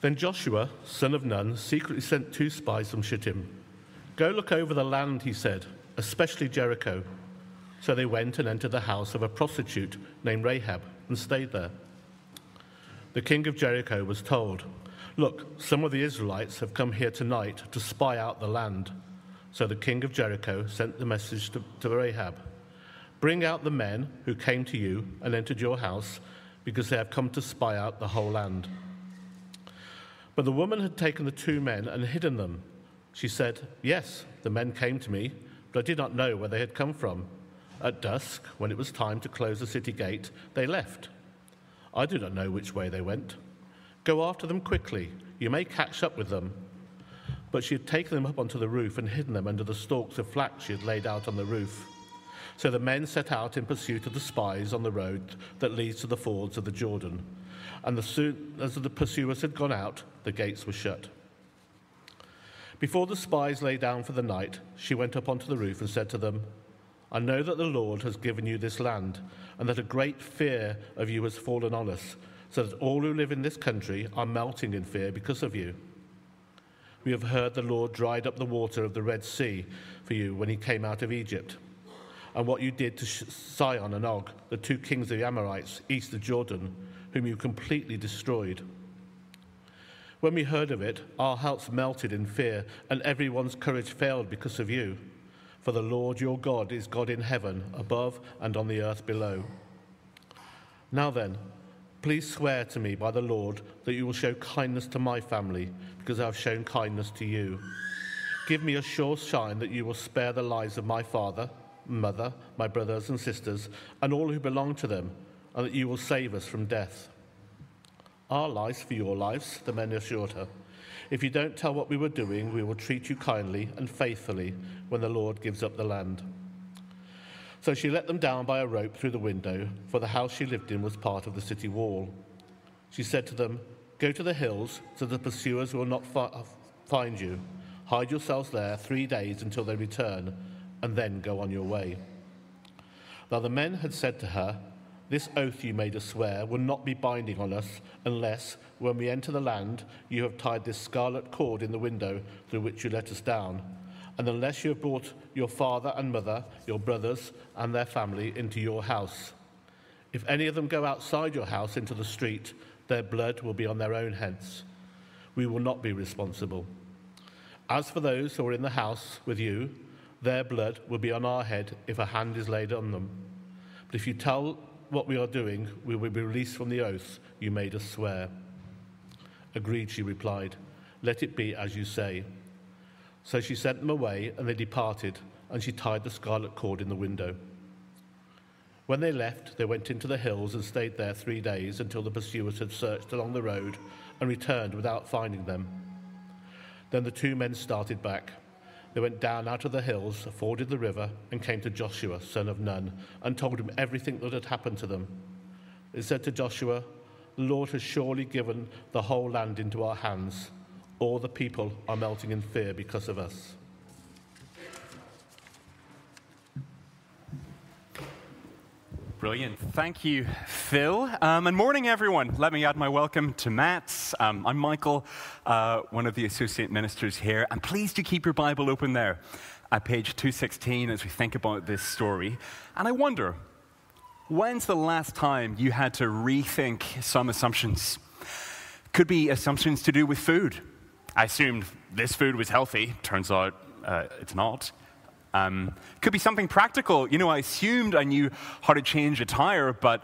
Then Joshua, son of Nun, secretly sent two spies from Shittim. Go look over the land, he said, especially Jericho. So they went and entered the house of a prostitute named Rahab and stayed there. The king of Jericho was told, Look, some of the Israelites have come here tonight to spy out the land. So the king of Jericho sent the message to, to Rahab Bring out the men who came to you and entered your house, because they have come to spy out the whole land. But the woman had taken the two men and hidden them. She said, Yes, the men came to me, but I did not know where they had come from. At dusk, when it was time to close the city gate, they left. I do not know which way they went. Go after them quickly. You may catch up with them. But she had taken them up onto the roof and hidden them under the stalks of flax she had laid out on the roof. So the men set out in pursuit of the spies on the road that leads to the fords of the Jordan. And as soon as the pursuers had gone out, the gates were shut. Before the spies lay down for the night, she went up onto the roof and said to them, I know that the Lord has given you this land, and that a great fear of you has fallen on us, so that all who live in this country are melting in fear because of you. We have heard the Lord dried up the water of the Red Sea for you when he came out of Egypt, and what you did to Sihon and Og, the two kings of the Amorites, east of Jordan, whom you completely destroyed. When we heard of it, our hearts melted in fear, and everyone's courage failed because of you. For the Lord your God is God in heaven, above and on the earth below. Now then, please swear to me by the Lord that you will show kindness to my family, because I have shown kindness to you. Give me a sure sign that you will spare the lives of my father, mother, my brothers and sisters, and all who belong to them, and that you will save us from death. Our lives for your lives, the men assured her. If you don't tell what we were doing, we will treat you kindly and faithfully when the Lord gives up the land. So she let them down by a rope through the window, for the house she lived in was part of the city wall. She said to them, Go to the hills so the pursuers will not fi- uh, find you. Hide yourselves there three days until they return, and then go on your way. Now the men had said to her, this oath you made us swear will not be binding on us unless, when we enter the land, you have tied this scarlet cord in the window through which you let us down, and unless you have brought your father and mother, your brothers, and their family into your house. If any of them go outside your house into the street, their blood will be on their own heads. We will not be responsible. As for those who are in the house with you, their blood will be on our head if a hand is laid on them. But if you tell what we are doing, we will be released from the oath you made us swear. Agreed, she replied. Let it be as you say. So she sent them away, and they departed, and she tied the scarlet cord in the window. When they left, they went into the hills and stayed there three days until the pursuers had searched along the road and returned without finding them. Then the two men started back. They went down out of the hills, forded the river, and came to Joshua, son of Nun, and told him everything that had happened to them. They said to Joshua, The Lord has surely given the whole land into our hands. All the people are melting in fear because of us. Brilliant. Thank you, Phil. Um, and morning, everyone. Let me add my welcome to Matt. Um, I'm Michael, uh, one of the associate ministers here. And please do keep your Bible open there at page 216 as we think about this story. And I wonder, when's the last time you had to rethink some assumptions? Could be assumptions to do with food. I assumed this food was healthy. Turns out uh, it's not. Um, could be something practical. You know, I assumed I knew how to change a tire, but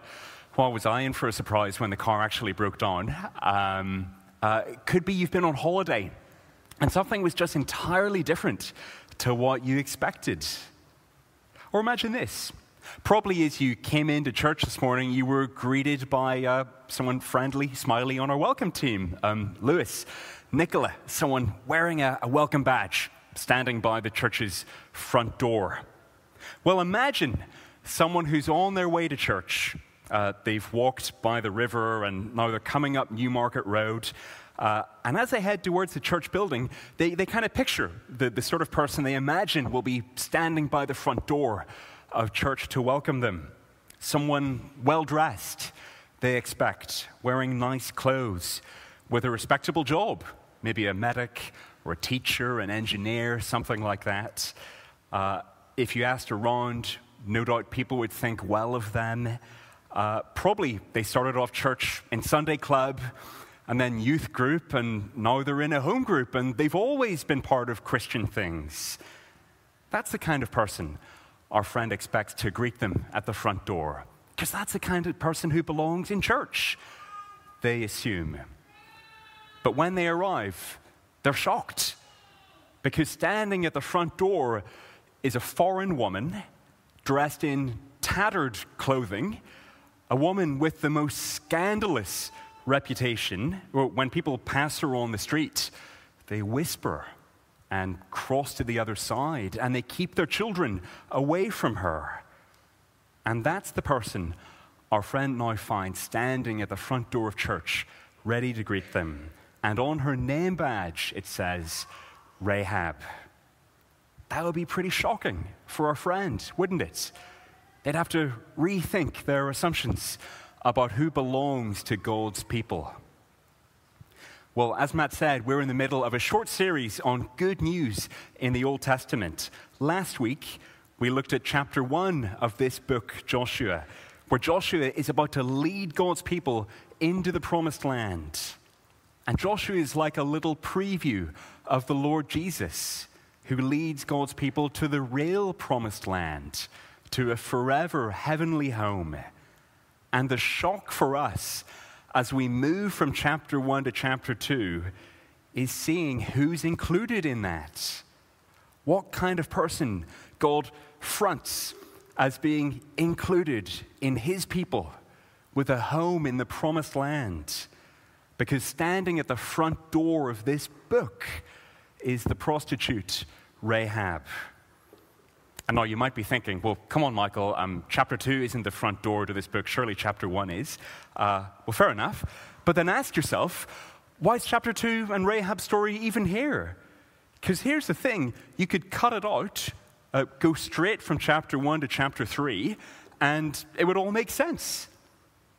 what was I in for a surprise when the car actually broke down? Um, uh, could be you've been on holiday and something was just entirely different to what you expected. Or imagine this. Probably as you came into church this morning, you were greeted by uh, someone friendly, smiley on our welcome team. Um, Lewis, Nicola, someone wearing a, a welcome badge standing by the church's front door. Well, imagine someone who's on their way to church. Uh, they've walked by the river and now they're coming up Newmarket Road. Uh, and as they head towards the church building, they, they kind of picture the, the sort of person they imagine will be standing by the front door of church to welcome them. Someone well dressed, they expect, wearing nice clothes, with a respectable job, maybe a medic or a teacher, an engineer, something like that. Uh, if you asked around, no doubt people would think well of them. Uh, probably they started off church in Sunday club and then youth group, and now they're in a home group, and they've always been part of Christian things. That's the kind of person our friend expects to greet them at the front door, because that's the kind of person who belongs in church, they assume. But when they arrive, they're shocked, because standing at the front door is a foreign woman dressed in tattered clothing, a woman with the most scandalous reputation. When people pass her on the street, they whisper and cross to the other side, and they keep their children away from her. And that's the person our friend now finds standing at the front door of church, ready to greet them. And on her name badge, it says, Rahab. That would be pretty shocking for our friend, wouldn't it? They'd have to rethink their assumptions about who belongs to God's people. Well, as Matt said, we're in the middle of a short series on good news in the Old Testament. Last week, we looked at chapter one of this book, Joshua, where Joshua is about to lead God's people into the promised land. And Joshua is like a little preview of the Lord Jesus, who leads God's people to the real promised land, to a forever heavenly home. And the shock for us as we move from chapter 1 to chapter 2 is seeing who's included in that. What kind of person God fronts as being included in his people with a home in the promised land. Because standing at the front door of this book is the prostitute Rahab. And now you might be thinking, well, come on, Michael, um, chapter 2 isn't the front door to this book. Surely chapter 1 is. Uh, well, fair enough. But then ask yourself, why is chapter 2 and Rahab's story even here? Because here's the thing you could cut it out, uh, go straight from chapter 1 to chapter 3, and it would all make sense.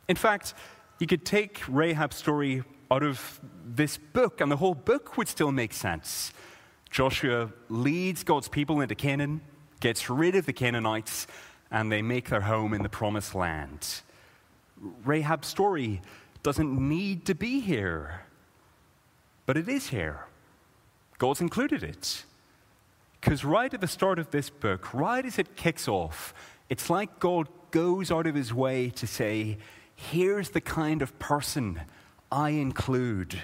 In fact, you could take Rahab's story out of this book, and the whole book would still make sense. Joshua leads God's people into Canaan gets rid of the Canaanites, and they make their home in the promised land. Rahab's story doesn't need to be here, but it is here. God's included it. Because right at the start of this book, right as it kicks off, it's like God goes out of his way to say, Here's the kind of person I include.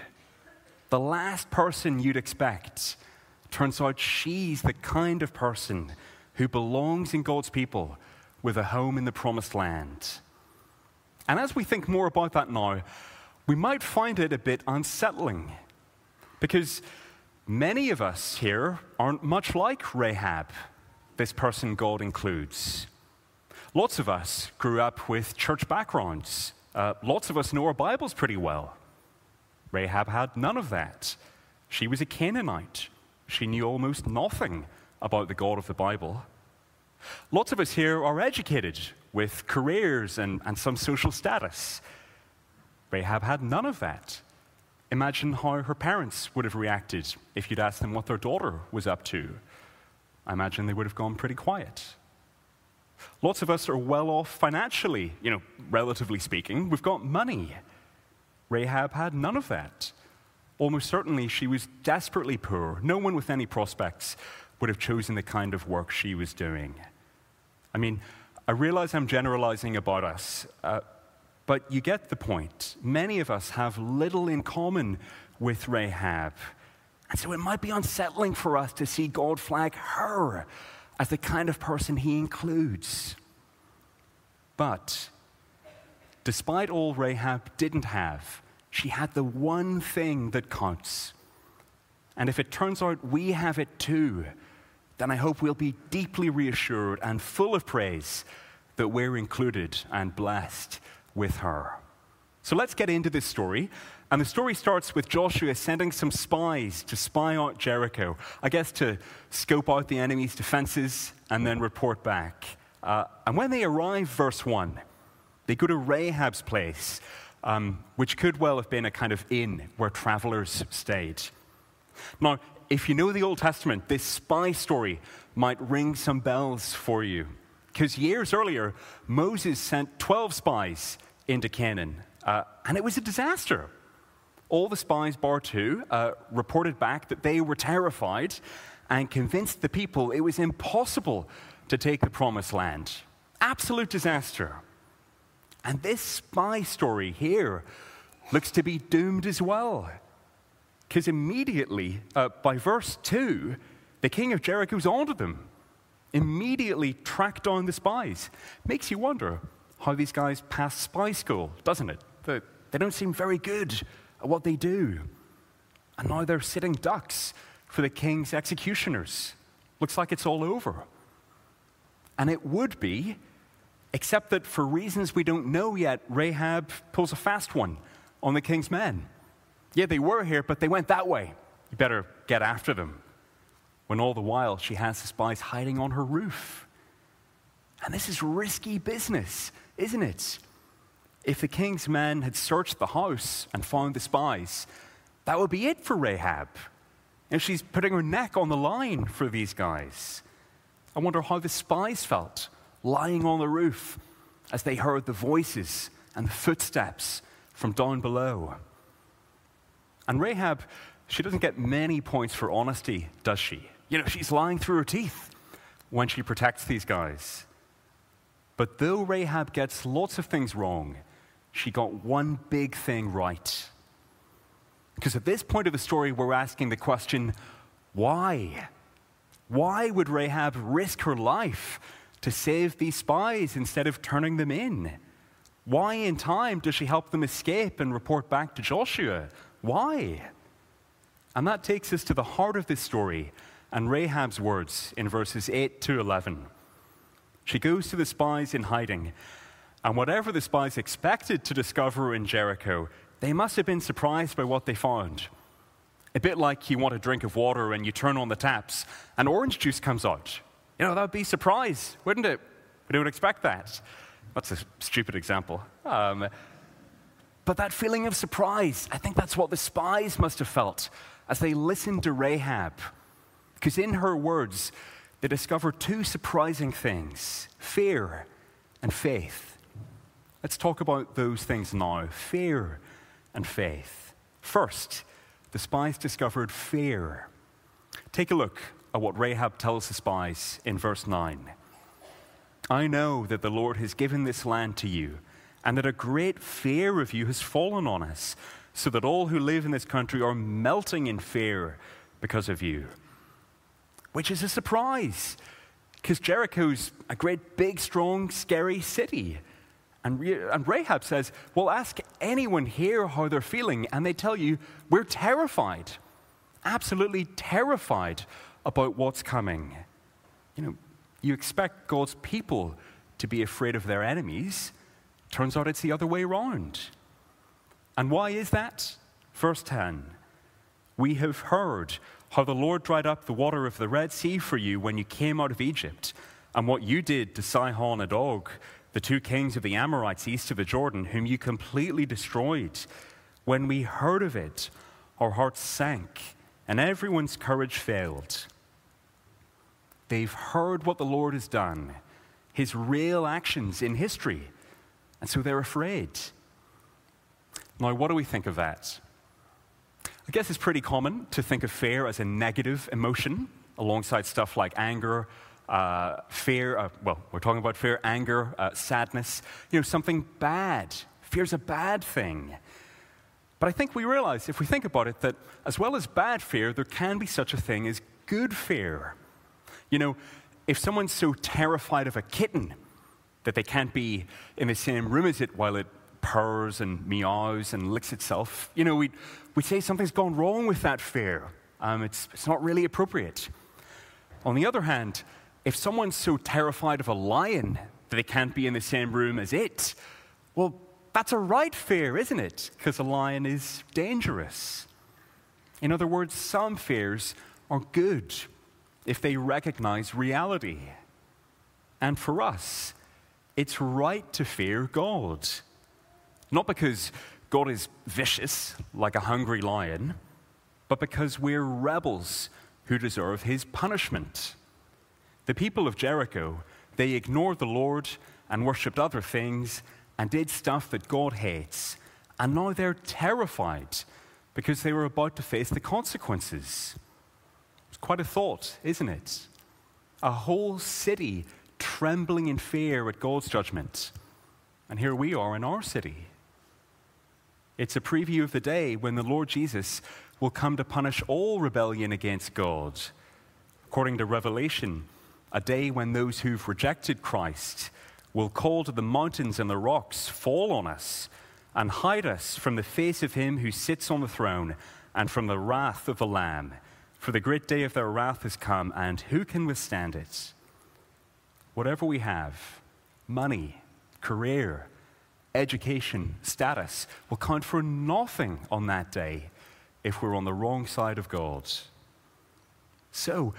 The last person you'd expect. Turns out she's the kind of person who belongs in God's people with a home in the promised land. And as we think more about that now, we might find it a bit unsettling because many of us here aren't much like Rahab, this person God includes. Lots of us grew up with church backgrounds. Uh, lots of us know our Bibles pretty well. Rahab had none of that. She was a Canaanite. She knew almost nothing about the God of the Bible. Lots of us here are educated with careers and, and some social status. Rahab had none of that. Imagine how her parents would have reacted if you'd asked them what their daughter was up to. I imagine they would have gone pretty quiet. Lots of us are well off financially, you know, relatively speaking. We've got money. Rahab had none of that. Almost certainly, she was desperately poor. No one with any prospects would have chosen the kind of work she was doing. I mean, I realize I'm generalizing about us, uh, but you get the point. Many of us have little in common with Rahab. And so it might be unsettling for us to see God flag her as the kind of person he includes. But despite all Rahab didn't have, she had the one thing that counts. And if it turns out we have it too, then I hope we'll be deeply reassured and full of praise that we're included and blessed with her. So let's get into this story. And the story starts with Joshua sending some spies to spy out Jericho, I guess to scope out the enemy's defenses and then report back. Uh, and when they arrive, verse 1, they go to Rahab's place, um, which could well have been a kind of inn where travelers stayed. Now, if you know the Old Testament, this spy story might ring some bells for you. Because years earlier, Moses sent 12 spies into Canaan, uh, and it was a disaster. All the spies, bar two, uh, reported back that they were terrified and convinced the people it was impossible to take the promised land. Absolute disaster. And this spy story here looks to be doomed as well. Because immediately, uh, by verse 2, the king of Jericho's onto them. Immediately tracked down the spies. Makes you wonder how these guys passed spy school, doesn't it? They, they don't seem very good at what they do. And now they're sitting ducks for the king's executioners. Looks like it's all over. And it would be, except that for reasons we don't know yet, Rahab pulls a fast one on the king's men. Yeah, they were here, but they went that way. You better get after them. When all the while she has the spies hiding on her roof. And this is risky business, isn't it? If the king's men had searched the house and found the spies, that would be it for Rahab. And she's putting her neck on the line for these guys. I wonder how the spies felt lying on the roof as they heard the voices and the footsteps from down below. And Rahab, she doesn't get many points for honesty, does she? You know, she's lying through her teeth when she protects these guys. But though Rahab gets lots of things wrong, she got one big thing right. Because at this point of the story, we're asking the question why? Why would Rahab risk her life to save these spies instead of turning them in? Why, in time, does she help them escape and report back to Joshua? Why? And that takes us to the heart of this story and Rahab's words in verses 8 to 11. She goes to the spies in hiding, and whatever the spies expected to discover in Jericho, they must have been surprised by what they found. A bit like you want a drink of water and you turn on the taps and orange juice comes out. You know, that would be a surprise, wouldn't it? We don't expect that. That's a stupid example. Um, but that feeling of surprise, I think that's what the spies must have felt as they listened to Rahab. Because in her words, they discovered two surprising things fear and faith. Let's talk about those things now fear and faith. First, the spies discovered fear. Take a look at what Rahab tells the spies in verse 9. I know that the Lord has given this land to you and that a great fear of you has fallen on us, so that all who live in this country are melting in fear because of you. Which is a surprise, because Jericho's a great, big, strong, scary city. And, and Rahab says, Well, ask anyone here how they're feeling, and they tell you, We're terrified, absolutely terrified about what's coming. You know, you expect God's people to be afraid of their enemies. Turns out it's the other way around. And why is that? Verse 10 We have heard how the Lord dried up the water of the Red Sea for you when you came out of Egypt, and what you did to Sihon and Og, the two kings of the Amorites east of the Jordan, whom you completely destroyed. When we heard of it, our hearts sank, and everyone's courage failed. They've heard what the Lord has done, his real actions in history. And so they're afraid. Now, what do we think of that? I guess it's pretty common to think of fear as a negative emotion alongside stuff like anger, uh, fear. Uh, well, we're talking about fear, anger, uh, sadness, you know, something bad. Fear's a bad thing. But I think we realize, if we think about it, that as well as bad fear, there can be such a thing as good fear. You know, if someone's so terrified of a kitten that they can't be in the same room as it while it purrs and meows and licks itself. You know, we we say something's gone wrong with that fear. Um, it's, it's not really appropriate. On the other hand, if someone's so terrified of a lion that they can't be in the same room as it, well, that's a right fear, isn't it? Because a lion is dangerous. In other words, some fears are good if they recognize reality. And for us, it's right to fear God. Not because God is vicious, like a hungry lion, but because we're rebels who deserve his punishment. The people of Jericho, they ignored the Lord and worshipped other things and did stuff that God hates. And now they're terrified because they were about to face the consequences. It's quite a thought, isn't it? A whole city trembling in fear at God's judgment. And here we are in our city. It's a preview of the day when the Lord Jesus will come to punish all rebellion against God. According to Revelation, a day when those who've rejected Christ will call to the mountains and the rocks, Fall on us and hide us from the face of him who sits on the throne and from the wrath of the Lamb. For the great day of their wrath has come, and who can withstand it? Whatever we have money, career, education, status will count for nothing on that day if we're on the wrong side of God. So,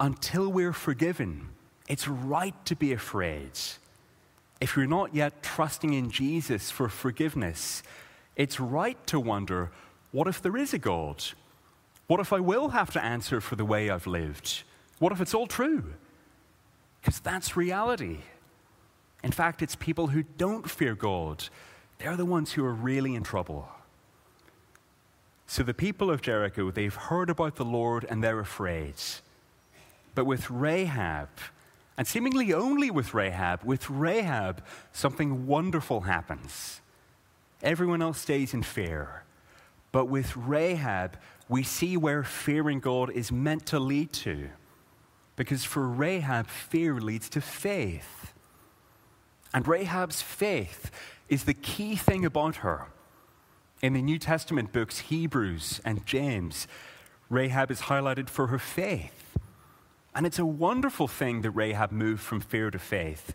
until we're forgiven, it's right to be afraid. If you're not yet trusting in Jesus for forgiveness, it's right to wonder what if there is a God? What if I will have to answer for the way I've lived? What if it's all true? Because that's reality. In fact, it's people who don't fear God. They're the ones who are really in trouble. So the people of Jericho, they've heard about the Lord and they're afraid. But with Rahab, and seemingly only with Rahab, with Rahab, something wonderful happens. Everyone else stays in fear. But with Rahab, we see where fearing God is meant to lead to. Because for Rahab, fear leads to faith. And Rahab's faith is the key thing about her. In the New Testament books, Hebrews and James, Rahab is highlighted for her faith. And it's a wonderful thing that Rahab moved from fear to faith.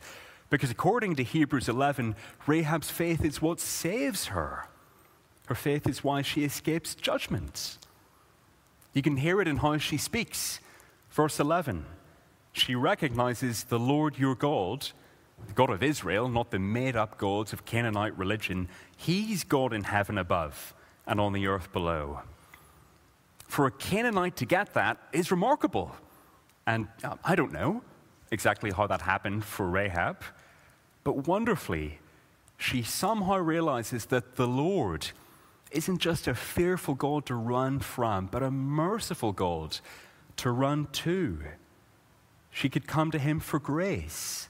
Because according to Hebrews 11, Rahab's faith is what saves her. Her faith is why she escapes judgment. You can hear it in how she speaks. Verse 11 She recognizes the Lord your God, the God of Israel, not the made up gods of Canaanite religion. He's God in heaven above and on the earth below. For a Canaanite to get that is remarkable. And uh, I don't know exactly how that happened for Rahab, but wonderfully, she somehow realizes that the Lord isn't just a fearful God to run from, but a merciful God to run to. She could come to him for grace.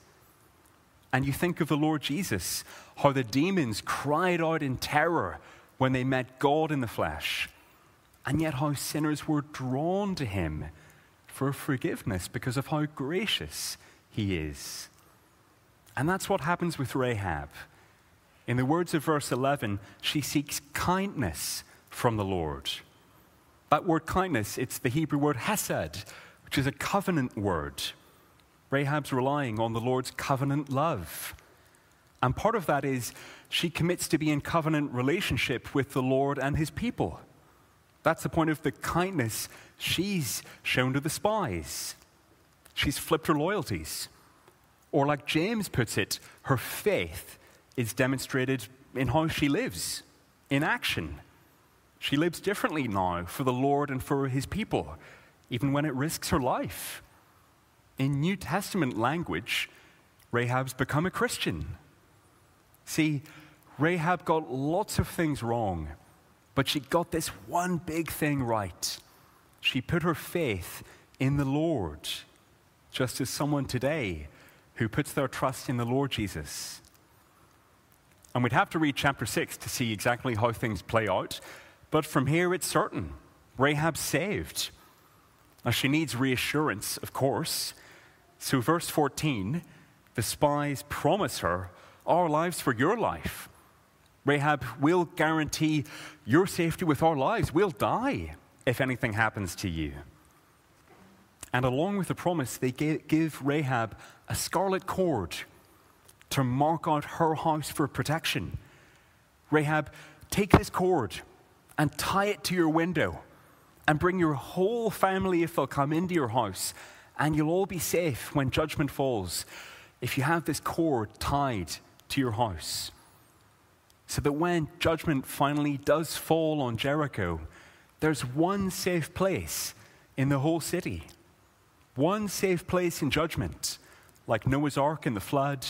And you think of the Lord Jesus, how the demons cried out in terror when they met God in the flesh, and yet how sinners were drawn to him for forgiveness because of how gracious he is. And that's what happens with Rahab. In the words of verse 11, she seeks kindness from the Lord. That word kindness, it's the Hebrew word hesed, which is a covenant word. Rahab's relying on the Lord's covenant love. And part of that is she commits to be in covenant relationship with the Lord and his people. That's the point of the kindness she's shown to the spies. She's flipped her loyalties. Or, like James puts it, her faith is demonstrated in how she lives, in action. She lives differently now for the Lord and for his people, even when it risks her life. In New Testament language, Rahab's become a Christian. See, Rahab got lots of things wrong but she got this one big thing right. She put her faith in the Lord, just as someone today who puts their trust in the Lord Jesus. And we'd have to read chapter 6 to see exactly how things play out, but from here it's certain Rahab's saved. Now she needs reassurance, of course. So, verse 14, the spies promise her our lives for your life. Rahab we'll guarantee your safety with our lives. We'll die if anything happens to you. And along with the promise, they give Rahab a scarlet cord to mark out her house for protection. Rahab, take this cord and tie it to your window and bring your whole family if they'll come into your house, and you'll all be safe when judgment falls if you have this cord tied to your house. so that when judgment finally does fall on Jericho, there's one safe place in the whole city. One safe place in judgment, like Noah's Ark in the flood,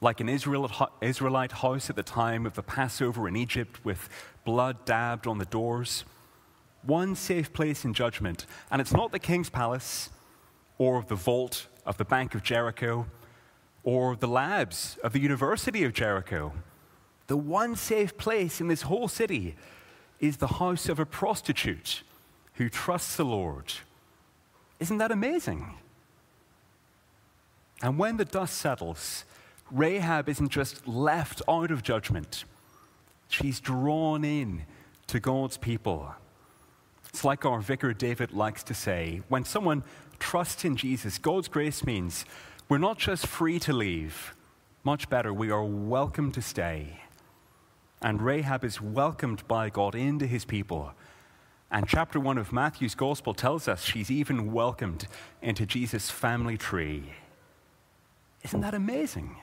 like an Israelite house at the time of the Passover in Egypt with blood dabbed on the doors. One safe place in judgment. And it's not the king's palace or the vault of the Bank of Jericho or the labs of the University of Jericho. The one safe place in this whole city is the house of a prostitute who trusts the Lord. Isn't that amazing? And when the dust settles, Rahab isn't just left out of judgment, she's drawn in to God's people. It's like our vicar David likes to say when someone trusts in Jesus, God's grace means we're not just free to leave, much better, we are welcome to stay. And Rahab is welcomed by God into his people. And chapter 1 of Matthew's gospel tells us she's even welcomed into Jesus' family tree. Isn't that amazing?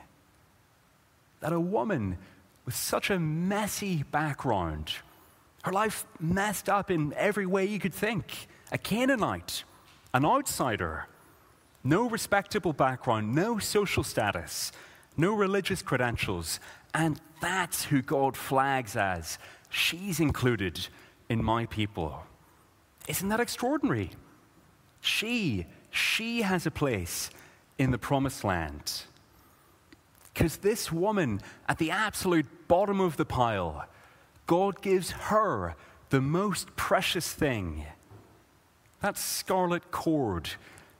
that a woman with such a messy background, her life messed up in every way you could think, a Canaanite, an outsider, no respectable background, no social status, no religious credentials, and that's who God flags as she's included in my people. Isn't that extraordinary? She, she has a place in the promised land. Because this woman at the absolute bottom of the pile, God gives her the most precious thing that scarlet cord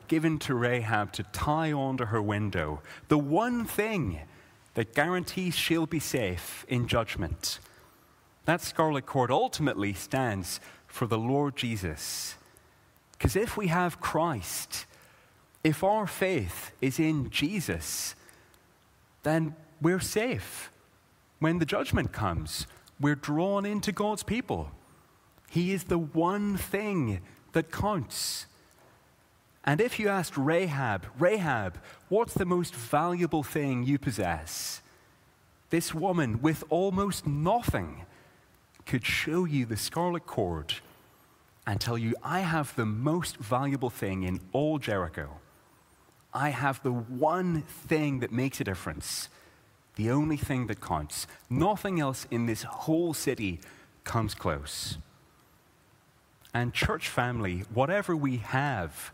given to Rahab to tie onto her window, the one thing that guarantees she'll be safe in judgment. That scarlet cord ultimately stands for the Lord Jesus. Because if we have Christ, if our faith is in Jesus, then we're safe. When the judgment comes, we're drawn into God's people. He is the one thing that counts. And if you asked Rahab, Rahab, what's the most valuable thing you possess? This woman with almost nothing could show you the scarlet cord and tell you, I have the most valuable thing in all Jericho. I have the one thing that makes a difference, the only thing that counts. Nothing else in this whole city comes close. And, church family, whatever we have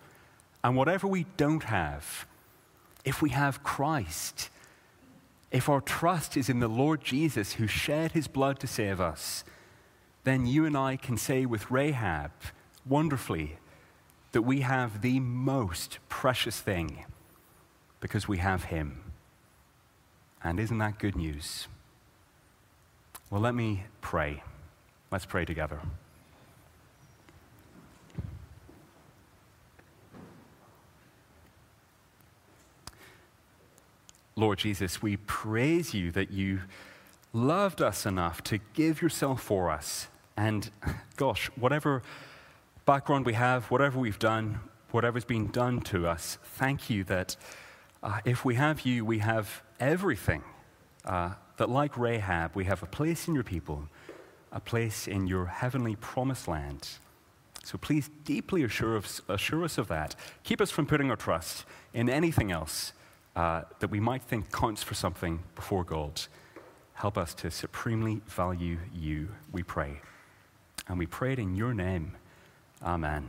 and whatever we don't have, if we have Christ, if our trust is in the Lord Jesus who shed his blood to save us, then you and I can say with Rahab, wonderfully, that we have the most precious thing because we have Him. And isn't that good news? Well, let me pray. Let's pray together. Lord Jesus, we praise you that you loved us enough to give yourself for us. And gosh, whatever background we have, whatever we've done, whatever's been done to us, thank you that uh, if we have you, we have everything. Uh, that, like Rahab, we have a place in your people, a place in your heavenly promised land. So please deeply assure us, assure us of that. Keep us from putting our trust in anything else uh, that we might think counts for something before God. Help us to supremely value you, we pray. And we pray it in your name. Amen.